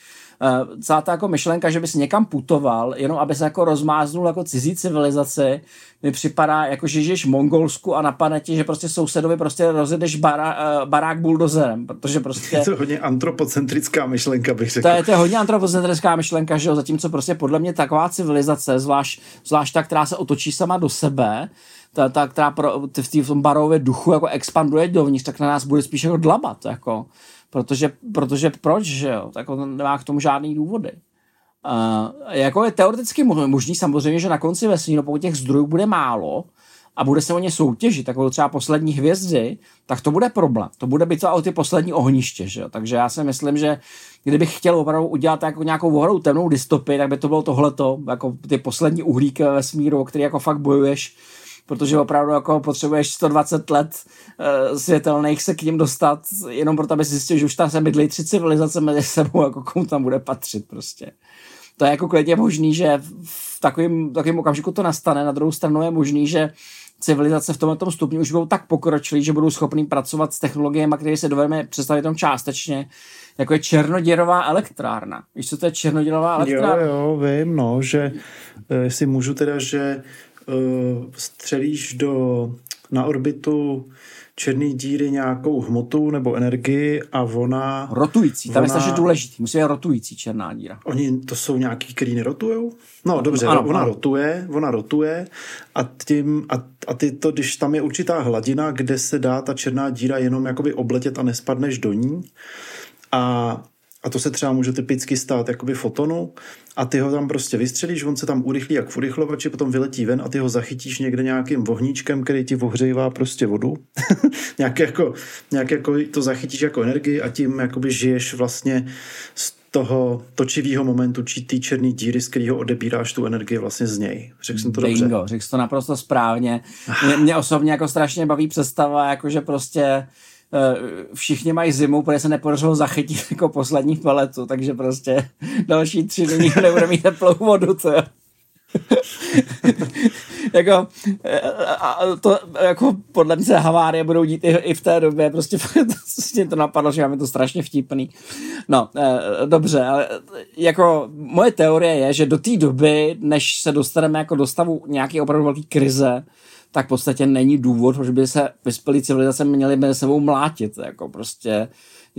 Speaker 2: Uh, celá ta jako myšlenka, že bys někam putoval, jenom aby se jako rozmáznul jako cizí civilizaci, mi připadá jako, že žiješ v Mongolsku a napadne ti, že prostě sousedovi prostě rozjedeš bara, uh, barák buldozerem, protože prostě...
Speaker 1: Je to hodně antropocentrická myšlenka, bych řekl.
Speaker 2: To je, to je hodně antropocentrická myšlenka, že jo, zatímco prostě podle mě taková civilizace, zvlášť, zvlášť ta, která se otočí sama do sebe, ta, ta která pro, ty v, tý, v tom barově duchu jako expanduje dovnitř, tak na nás bude spíš jako dlabat, jako, protože, protože proč, že jo, tak on nemá k tomu žádný důvody. Uh, jako je teoreticky mo- možný samozřejmě, že na konci vesmíru, pokud těch zdrojů bude málo a bude se o ně soutěžit, jako třeba poslední hvězdy, tak to bude problém. To bude bitva o ty poslední ohniště, že jo? Takže já si myslím, že kdybych chtěl opravdu udělat jako nějakou ohrou temnou dystopii, tak by to bylo tohleto, jako ty poslední uhlíky ve vesmíru, o který jako fakt bojuješ, protože opravdu jako potřebuješ 120 let uh, světelných se k ním dostat, jenom proto, aby si zjistil, že už tam se bydlí tři civilizace mezi sebou, jako komu tam bude patřit prostě. To je jako klidně možný, že v takovém, takovém okamžiku to nastane. Na druhou stranu je možný, že civilizace v tomto stupni už budou tak pokročilí, že budou schopní pracovat s technologiemi, které se dovedeme představit tom částečně, jako je černoděrová elektrárna. Víš, co to je černoděrová elektrárna?
Speaker 1: Jo, jo, vím, no, že eh, jestli můžu teda, že střelíš do, na orbitu černé díry nějakou hmotu nebo energii a ona...
Speaker 2: Rotující, tam ona, je strašně důležitý. Musí být rotující černá díra.
Speaker 1: Oni to jsou nějaký, který nerotujou? No dobře, ano, ona ano. rotuje, ona rotuje a, tím, a, a ty to, když tam je určitá hladina, kde se dá ta černá díra jenom jakoby obletět a nespadneš do ní a a to se třeba může typicky stát jakoby fotonu a ty ho tam prostě vystřelíš, on se tam urychlí jak v urychlovači, potom vyletí ven a ty ho zachytíš někde nějakým vohníčkem, který ti ohřejvá prostě vodu. (laughs) nějak, jako, nějak jako to zachytíš jako energii a tím jakoby žiješ vlastně z toho točivého momentu, či ty černý díry, z kterého odebíráš tu energii vlastně z něj. Řekl jsem to Bingo, dobře?
Speaker 2: řekl jsi to naprosto správně. Mě, mě osobně jako strašně baví představa, jakože prostě všichni mají zimu, protože se nepodařilo zachytit (laughs) jako poslední paletu, takže prostě další tři dny (laughs) nebude mít teplou vodu, co (laughs) jako, eh, a to, jako podle mě se havárie budou dít i, i v té době, prostě to napadlo, že máme to strašně vtipný. No, eh, dobře, ale jako moje teorie je, že do té doby, než se dostaneme jako do stavu nějaké opravdu velké krize, tak v podstatě není důvod, proč by se vyspělé civilizace měly mezi sebou mlátit. Jako prostě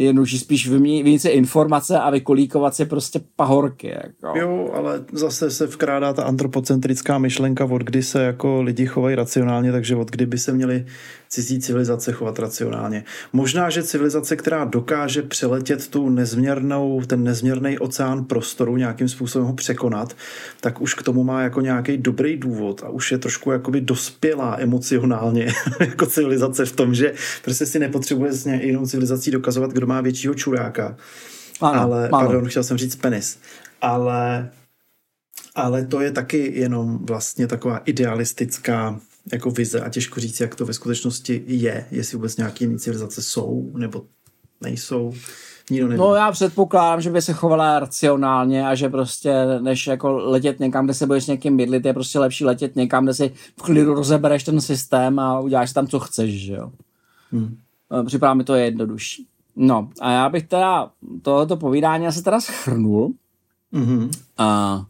Speaker 2: jednodušší spíš vyměnit si informace a vykolíkovat si prostě pahorky. Jako.
Speaker 1: Jo, ale zase se vkrádá ta antropocentrická myšlenka, od kdy se jako lidi chovají racionálně, takže od kdy by se měli cizí civilizace chovat racionálně. Možná, že civilizace, která dokáže přeletět tu nezměrnou, ten nezměrný oceán prostoru, nějakým způsobem ho překonat, tak už k tomu má jako nějaký dobrý důvod a už je trošku jakoby dospělá emocionálně (laughs) jako civilizace v tom, že prostě si nepotřebuje s jinou civilizací dokazovat, kdo má většího čuráka. Ano, ale, ano. pardon, chtěl jsem říct penis. Ale, ale to je taky jenom vlastně taková idealistická jako vize a těžko říct, jak to ve skutečnosti je, jestli vůbec nějaké civilizace jsou nebo nejsou.
Speaker 2: Nikdo neví. No já předpokládám, že by se chovala racionálně a že prostě než jako letět někam, kde se budeš s někým bydlit, je prostě lepší letět někam, kde si v klidu rozebereš ten systém a uděláš tam, co chceš, že jo. Hmm. Připadá mi to je jednodušší. No a já bych teda tohoto povídání asi teda schrnul. Mm-hmm. A,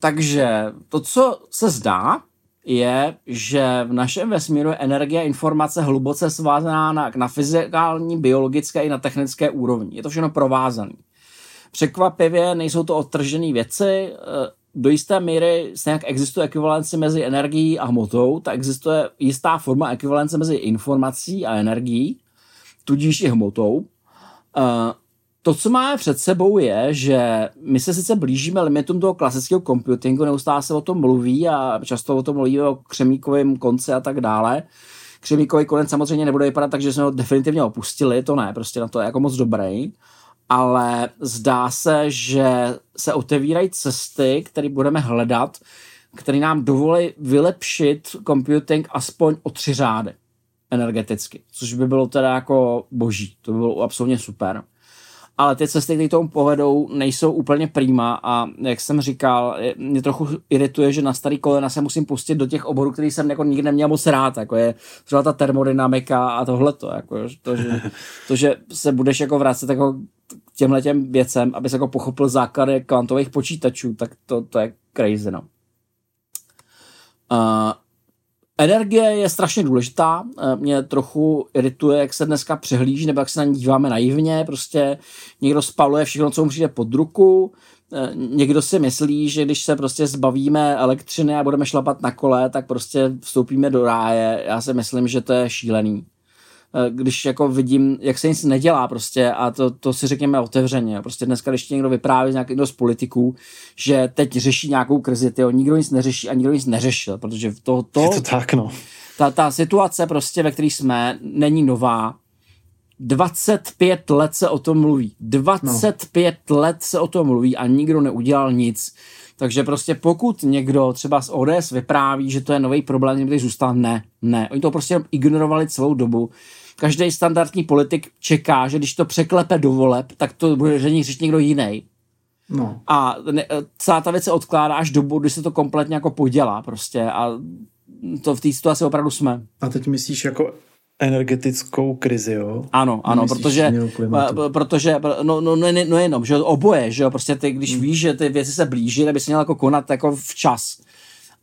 Speaker 2: takže to, co se zdá, je, že v našem vesmíru je energie a informace hluboce svázaná na, na fyzikální, biologické i na technické úrovni. Je to všechno provázané. Překvapivě nejsou to odtržené věci, eh, do jisté míry se jak existuje ekvivalence mezi energií a hmotou, tak existuje jistá forma ekvivalence mezi informací a energií, tudíž i hmotou. Eh, to, co máme před sebou, je, že my se sice blížíme limitům toho klasického computingu, neustále se o tom mluví a často o tom mluví o křemíkovém konci a tak dále. Křemíkový konec samozřejmě nebude vypadat tak, že jsme ho definitivně opustili, to ne, prostě na to je jako moc dobrý. Ale zdá se, že se otevírají cesty, které budeme hledat, které nám dovolí vylepšit computing aspoň o tři řády energeticky, což by bylo teda jako boží, to by bylo absolutně super ale ty cesty, které tomu povedou, nejsou úplně prýma a jak jsem říkal, mě trochu irituje, že na starý kolena se musím pustit do těch oborů, který jsem jako nikdy neměl moc rád, jako je třeba ta termodynamika a tohleto, jako to, že, (laughs) to, že se budeš jako vracet jako k těmhle těm věcem, aby se jako pochopil základy kvantových počítačů, tak to, to je crazy, no. Uh, Energie je strašně důležitá, eh, mě trochu irituje, jak se dneska přehlíží, nebo jak se na ní díváme naivně, prostě někdo spaluje všechno, co mu přijde pod ruku, eh, někdo si myslí, že když se prostě zbavíme elektřiny a budeme šlapat na kole, tak prostě vstoupíme do ráje. Já si myslím, že to je šílený. Eh, když jako vidím, jak se nic nedělá prostě a to, to si řekněme otevřeně. Prostě dneska, když někdo vypráví z nějakého z politiků, že teď řeší nějakou krizi, tyjo, nikdo nic neřeší a nikdo nic neřešil, protože to, to,
Speaker 1: je to tak, no.
Speaker 2: ta, ta situace prostě, ve které jsme, není nová. 25 let se o tom mluví. 25 no. let se o tom mluví a nikdo neudělal nic. Takže prostě pokud někdo třeba z ODS vypráví, že to je nový problém, který zůstal, ne, ne. Oni to prostě ignorovali celou dobu každý standardní politik čeká, že když to překlepe do voleb, tak to bude řešit někdo jiný. No. A ne, celá ta věc se odkládá až do bodu, kdy se to kompletně jako podělá prostě a to v té situaci opravdu jsme.
Speaker 1: A teď myslíš jako energetickou krizi, jo?
Speaker 2: Ano, ano,
Speaker 1: Myslíš
Speaker 2: protože, eh, protože, no, no, no, no jenom, že oboje, že jo, prostě ty, když
Speaker 1: Hmm.
Speaker 2: víš, že ty věci se blíží, tak bys měl jako konat jako včas.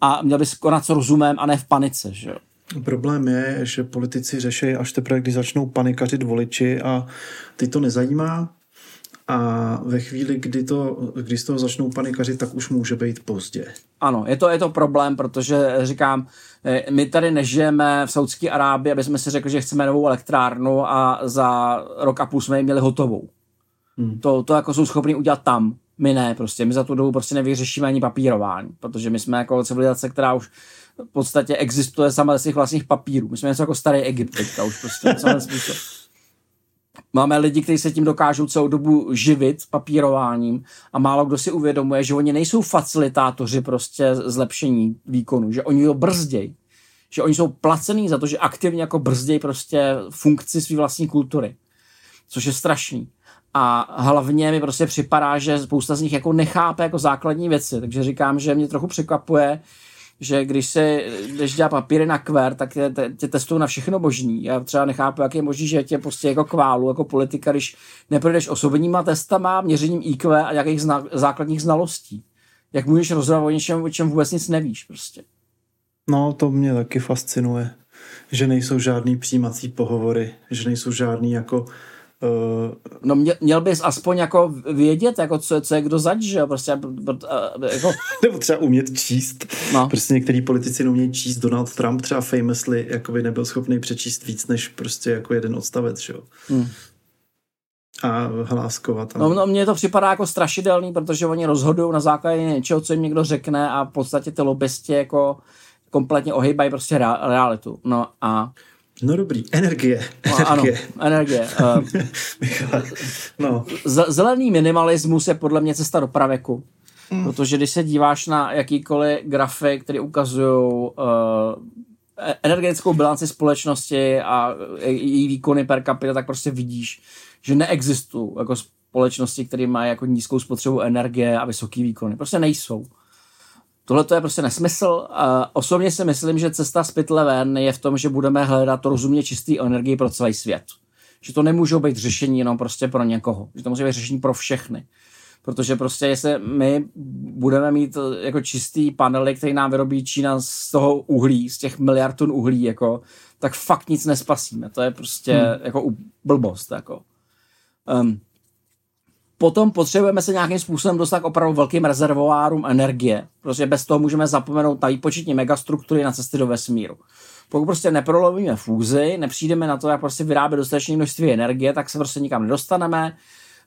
Speaker 2: A měl bys konat s rozumem a ne v panice, že jo.
Speaker 1: Problém je, že politici řeší až teprve, když začnou panikařit voliči a ty to nezajímá. A ve chvíli, kdy, to, kdy z toho začnou panikařit, tak už může být pozdě.
Speaker 2: Ano, je to, je to problém, protože říkám, eh, my tady nežijeme v Saudské Arábii, aby jsme si řekli, že chceme novou elektrárnu a za rok a půl jsme ji měli hotovou.
Speaker 1: Hmm.
Speaker 2: To, to jako jsou schopni udělat tam. My ne, prostě. My za tu dobu prostě nevyřešíme ani papírování, protože my jsme jako civilizace, která už v podstatě existuje sama ze svých vlastních papírů. My jsme něco jako starý Egypt teďka už prostě. Máme lidi, kteří se tím dokážou celou dobu živit papírováním a málo kdo si uvědomuje, že oni nejsou facilitátoři prostě zlepšení výkonu, že oni ho brzdějí. Že oni jsou placený za to, že aktivně jako brzdějí prostě funkci své vlastní kultury. Což je strašný. A hlavně mi prostě připadá, že spousta z nich jako nechápe jako základní věci. Takže říkám, že mě trochu překvapuje, že když se jdeš dělat papíry na kver, tak tě, tě, tě testují na všechno možný. Já třeba nechápu, jak je možný, že tě prostě jako kválu, jako politika, když neprojdeš osobníma testama, měřením IQ a jakých zna, základních znalostí. Jak můžeš rozhodovat o něčem, o čem vůbec nic nevíš prostě.
Speaker 1: No, to mě taky fascinuje, že nejsou žádný přijímací pohovory, že nejsou žádný jako
Speaker 2: No měl, měl bys aspoň jako vědět, jako co, co je kdo zač, že jo, prostě uh, jako, (laughs)
Speaker 1: nebo třeba umět číst.
Speaker 2: No.
Speaker 1: Prostě některý politici neumějí číst. Donald Trump třeba famously jakoby nebyl schopný přečíst víc než prostě jako jeden odstavec, že jo.
Speaker 2: Hmm.
Speaker 1: A hláskovat.
Speaker 2: No, no mně to připadá jako strašidelný, protože oni rozhodují na základě něčeho, co jim někdo řekne a v podstatě ty lobbysti jako kompletně ohýbají prostě rea- realitu. No a
Speaker 1: No dobrý, energie.
Speaker 2: no, ano,
Speaker 1: energie.
Speaker 2: energie. (laughs)
Speaker 1: Michale, no.
Speaker 2: zelený minimalismus je podle mě cesta do pravěku. Mm. Protože když se díváš na jakýkoliv grafy, které ukazují uh, energetickou bilanci společnosti a její výkony per capita, tak prostě vidíš, že neexistují jako společnosti, které mají jako nízkou spotřebu energie a vysoký výkony. Prostě nejsou. Tohle to je prostě nesmysl. A osobně si myslím, že cesta z pytle ven je v tom, že budeme hledat rozumně čistý energii pro celý svět. Že to nemůžou být řešení jenom prostě pro někoho. Že to musí být řešení pro všechny. Protože prostě jestli my budeme mít jako čistý panely, který nám vyrobí Čína z toho uhlí, z těch miliard tun uhlí, jako, tak fakt nic nespasíme. To je prostě hmm. jako blbost. Jako. Um, potom potřebujeme se nějakým způsobem dostat k opravdu velkým rezervoárům energie, protože bez toho můžeme zapomenout na výpočetní megastruktury na cesty do vesmíru. Pokud prostě neprolovíme fúzi, nepřijdeme na to, jak prostě vyrábět dostatečné množství energie, tak se prostě nikam nedostaneme,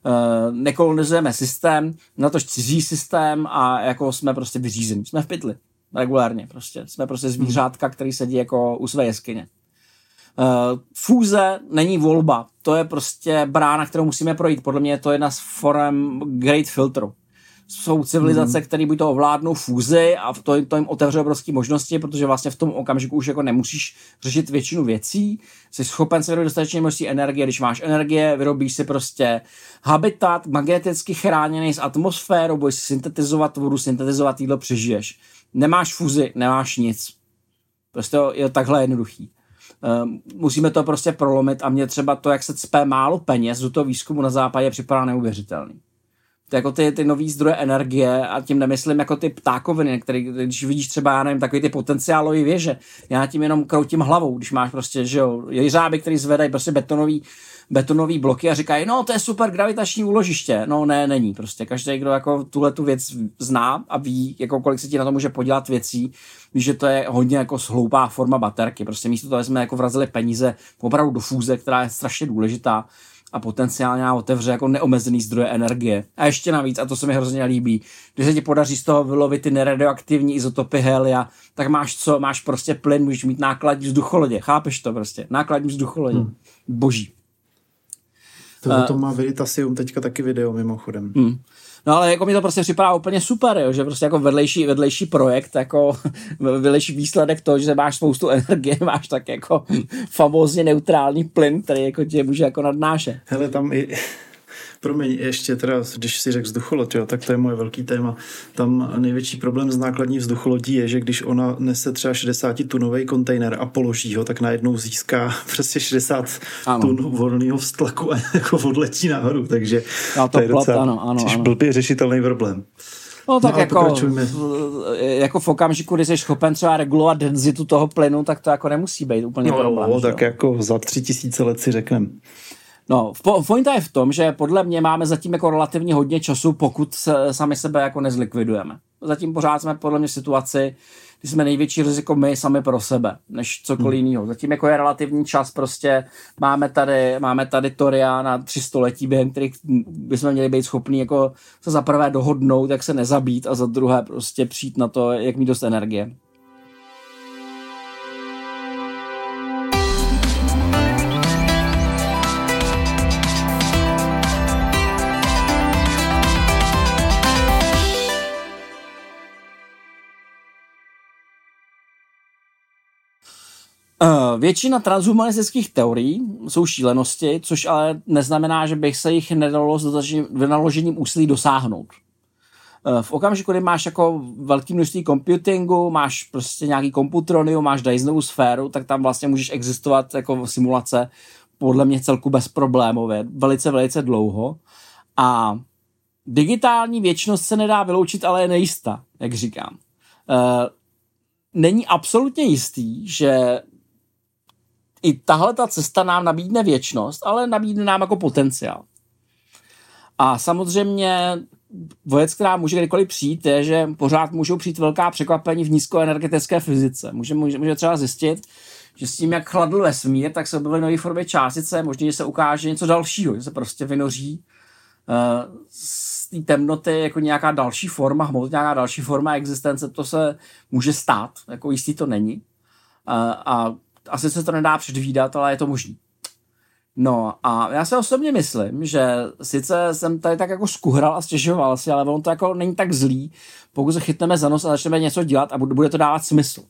Speaker 2: uh, nekolonizujeme systém, na to cizí systém a jako jsme prostě vyřízení. Jsme v pytli. Regulárně prostě. Jsme prostě zvířátka, který sedí jako u své jeskyně. Uh, fúze není volba. To je prostě brána, kterou musíme projít. Podle mě je to jedna z forem Great Filtru. Jsou civilizace, mm. které buď to ovládnou fúzi a to, to jim otevře obrovské možnosti, protože vlastně v tom okamžiku už jako nemusíš řešit většinu věcí. Jsi schopen se vyrobit dostatečně množství energie. Když máš energie, vyrobíš si prostě habitat magneticky chráněný s atmosférou, budeš syntetizovat vodu, syntetizovat jídlo, přežiješ. Nemáš fúzi, nemáš nic. Prostě je to takhle jednoduchý. Um, musíme to prostě prolomit a mě třeba to, jak se cpe málo peněz do toho výzkumu na západě, připadá neuvěřitelný. Jako ty, ty nový zdroje energie a tím nemyslím jako ty ptákoviny, který, když vidíš třeba, já nevím, takový ty potenciálové věže, já tím jenom kroutím hlavou, když máš prostě, že jo, jeřáby, který zvedají prostě betonový, betonový bloky a říkají, no to je super gravitační úložiště. No ne, není prostě. Každý, kdo jako tuhle tu věc zná a ví, jako kolik se ti na to může podělat věcí, ví, že to je hodně jako hloupá forma baterky. Prostě místo toho jsme jako vrazili peníze opravdu do fúze, která je strašně důležitá a potenciálně nám otevře jako neomezený zdroje energie. A ještě navíc, a to se mi hrozně líbí, když se ti podaří z toho vylovit ty neradioaktivní izotopy helia, tak máš co? Máš prostě plyn, můžeš mít nákladní vzducholodě. Chápeš to prostě? Nákladní vzducholodě. Hmm. Boží.
Speaker 1: To, to má Veritasium teďka taky video mimochodem.
Speaker 2: Hmm. No ale jako mi to prostě připadá úplně super, jo, že prostě jako vedlejší, vedlejší projekt, jako (laughs) vedlejší výsledek toho, že máš spoustu energie, (laughs) máš tak jako famózně neutrální plyn, který jako tě může jako nadnášet.
Speaker 1: Hele, tam i Promiň, ještě teda, když si řekl vzducholod, jo, tak to je moje velký téma. Tam největší problém s nákladní vzducholodí je, že když ona nese třeba 60 tunový kontejner a položí ho, tak najednou získá (laughs) prostě 60 ano. tun volného vztlaku a (laughs) jako odletí nahoru, takže
Speaker 2: to, to je plot, docela ano, ano,
Speaker 1: ano. blbě řešitelný problém.
Speaker 2: No tak no, jako, jako v okamžiku, kdy jsi schopen třeba regulovat denzitu toho plynu, tak to jako nemusí být úplně
Speaker 1: no,
Speaker 2: problém.
Speaker 1: No, tak jako za tři tisíce let si řekneme.
Speaker 2: No, pointa je v tom, že podle mě máme zatím jako relativně hodně času, pokud se, sami sebe jako nezlikvidujeme. Zatím pořád jsme podle mě v situaci, kdy jsme největší riziko my sami pro sebe, než cokoliv hmm. jiného. Zatím jako je relativní čas, prostě máme tady, máme tady Toria na tři století, během kterých bychom měli být schopni jako se za prvé dohodnout, jak se nezabít a za druhé prostě přijít na to, jak mít dost energie. Většina transhumanistických teorií jsou šílenosti, což ale neznamená, že bych se jich nedalo s vynaložením úsilí dosáhnout. Uh, v okamžiku, kdy máš jako velký množství computingu, máš prostě nějaký komputronium, máš Dysonovu sféru, tak tam vlastně můžeš existovat jako simulace podle mě celku bezproblémově, velice, velice dlouho. A digitální věčnost se nedá vyloučit, ale je nejistá, jak říkám. Uh, není absolutně jistý, že i tahle ta cesta nám nabídne věčnost, ale nabídne nám jako potenciál. A samozřejmě věc, která může kdykoliv přijít, je, že pořád můžou přijít velká překvapení v nízkoenergetické fyzice. Může, může, může třeba zjistit, že s tím, jak chladl vesmír, tak se objevily nové formy částice, možná, že se ukáže něco dalšího, že se prostě vynoří uh, z té temnoty jako nějaká další forma hmot, nějaká další forma existence, to se může stát, jako jistý to není. Uh, a asi se to nedá předvídat, ale je to možný. No a já se osobně myslím, že sice jsem tady tak jako skuhral a stěžoval si, ale on to jako není tak zlý, pokud se chytneme za nos a začneme něco dělat a bude to dávat smysl.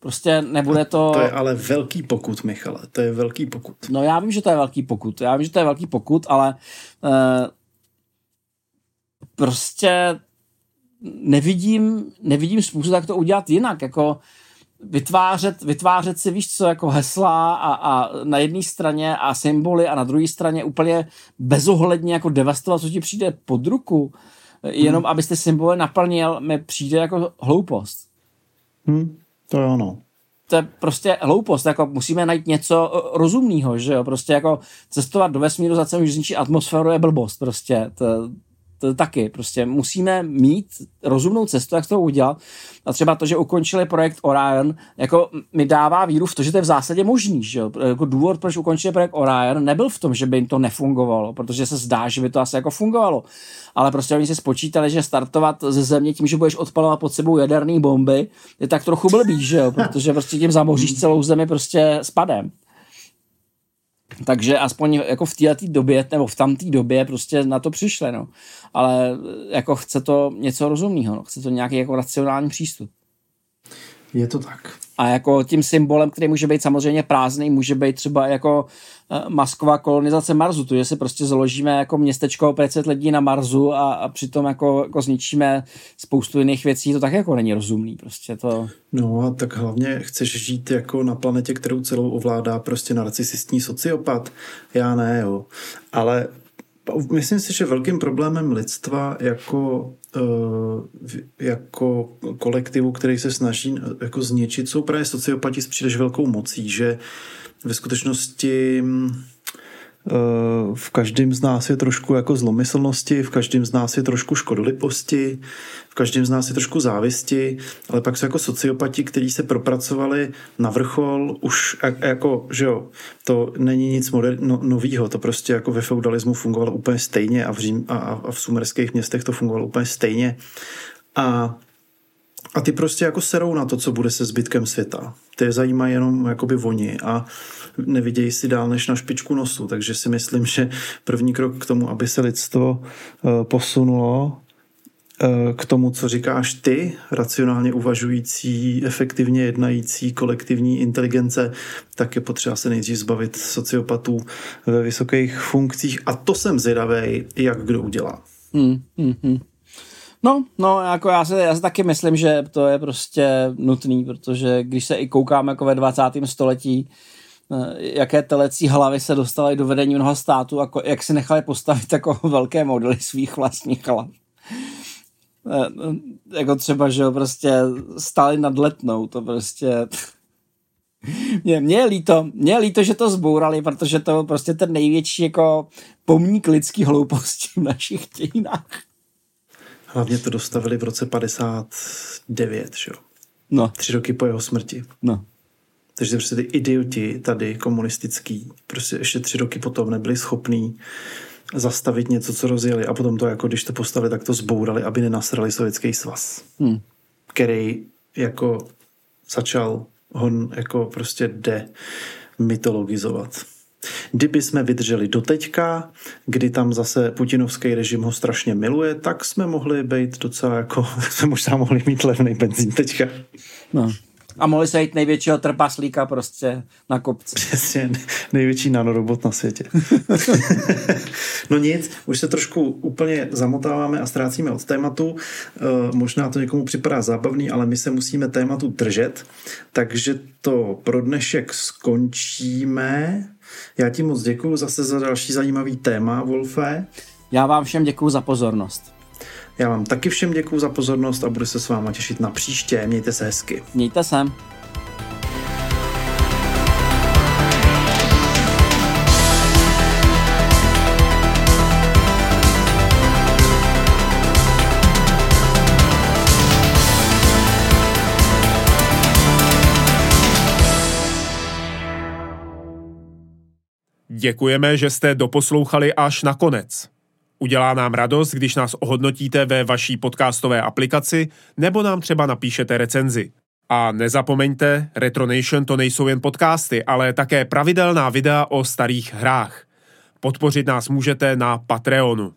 Speaker 2: Prostě nebude to...
Speaker 1: To je ale velký pokut, Michale, to je velký pokut.
Speaker 2: No já vím, že to je velký pokut, já vím, že to je velký pokut, ale uh, prostě nevidím, nevidím způsob, jak to udělat jinak, jako vytvářet, vytvářet si, víš co, jako hesla a, a na jedné straně a symboly a na druhé straně úplně bezohledně jako devastovat, co ti přijde pod ruku, jenom hmm. abyste symboly naplnil, mi přijde jako hloupost.
Speaker 1: Hmm, to je ono.
Speaker 2: To je prostě hloupost, jako musíme najít něco rozumného, že jo, prostě jako cestovat do vesmíru za cenu, že zničí atmosféru je blbost, prostě, to, to taky. Prostě musíme mít rozumnou cestu, jak to udělat. A třeba to, že ukončili projekt Orion, jako mi dává víru v to, že to je v zásadě možný. Že? Jako důvod, proč ukončili projekt Orion, nebyl v tom, že by jim to nefungovalo, protože se zdá, že by to asi jako fungovalo. Ale prostě oni si spočítali, že startovat ze země tím, že budeš odpalovat pod sebou jaderné bomby, je tak trochu blbý, že jo? protože prostě tím zamoříš celou zemi prostě spadem. Takže aspoň jako v této době, nebo v tamté době prostě na to přišli, no. Ale jako chce to něco rozumného, no. chce to nějaký jako racionální přístup.
Speaker 1: Je to tak.
Speaker 2: A jako tím symbolem, který může být samozřejmě prázdný, může být třeba jako eh, masková kolonizace Marsu, to, že si prostě založíme jako městečko 500 lidí na Marsu a, a přitom jako, jako zničíme spoustu jiných věcí, to tak jako není rozumný prostě to.
Speaker 1: No a tak hlavně chceš žít jako na planetě, kterou celou ovládá prostě narcisistní sociopat. Já ne, jo. Ale myslím si, že velkým problémem lidstva jako jako kolektivu, který se snaží eh, jako zničit, jsou právě sociopati s příliš velkou mocí, že ve skutečnosti mm, eh, v každém z nás je trošku jako zlomyslnosti, v každém z nás je trošku škodoliposti, každém z nás je trošku závisti, ale pak jsou jako sociopati, kteří se propracovali na vrchol už jako, že jo, to není nic moder- no, novýho, to prostě jako ve feudalismu fungovalo úplně stejně a v, Řím, a, a v sumerských městech to fungovalo úplně stejně. A a ty prostě jako serou na to, co bude se zbytkem světa. Ty je zajímají jenom jakoby oni a nevidějí si dál než na špičku nosu. Takže si myslím, že první krok k tomu, aby se lidstvo eh, posunulo Eh, k tomu, co říkáš ty, racionálně uvažující, efektivně jednající kolektivní inteligence, tak je potřeba se nejdřív zbavit sociopatů ve vysokých funkcích a to jsem zvědavý, jak kdo udělá. Hmm, hmm, hmm.
Speaker 2: No, no, jako já se, já se taky myslím, že to je prostě nutný, protože když se i koukám jako ve 20. století, eh, jaké telecí hlavy se dostaly do vedení mnoha států, jako, jak si nechali postavit jako (laughs) velké modely svých vlastních hlav. Eh, jako třeba, že prostě stáli nad letnou, to prostě... (laughs) Mě, mě, je líto, mě je líto, že to zbourali, protože to byl prostě ten největší jako pomník lidský hlouposti v našich dějinách.
Speaker 1: Hlavně to dostavili v roce 59, že jo?
Speaker 2: No.
Speaker 1: Tři roky po jeho smrti.
Speaker 2: No.
Speaker 1: Takže prostě ty idioti tady komunistický, prostě ještě tři roky potom nebyli schopní zastavit něco, co rozjeli a potom to jako, když to postavili, tak to zbourali, aby nenasrali sovětský svaz, hmm. který jako začal hon jako prostě demytologizovat. Kdyby jsme vydrželi do teďka, kdy tam zase putinovský režim ho strašně miluje, tak jsme mohli být docela jako, (laughs) jsme možná mohli mít levný benzín teďka.
Speaker 2: No. A mohli se jít největšího trpaslíka prostě na kopci.
Speaker 1: Přesně, největší nanorobot na světě. (laughs) no nic, už se trošku úplně zamotáváme a ztrácíme od tématu. E, možná to někomu připadá zábavný, ale my se musíme tématu držet. Takže to pro dnešek skončíme. Já ti moc děkuji zase za další zajímavý téma, Wolfe.
Speaker 2: Já vám všem děkuji za pozornost.
Speaker 1: Já vám taky všem děkuji za pozornost a budu se s váma těšit na příště. Mějte se hezky.
Speaker 2: Mějte se.
Speaker 3: Děkujeme, že jste doposlouchali až na konec. Udělá nám radost, když nás ohodnotíte ve vaší podcastové aplikaci nebo nám třeba napíšete recenzi. A nezapomeňte, Retronation to nejsou jen podcasty, ale také pravidelná videa o starých hrách. Podpořit nás můžete na Patreonu.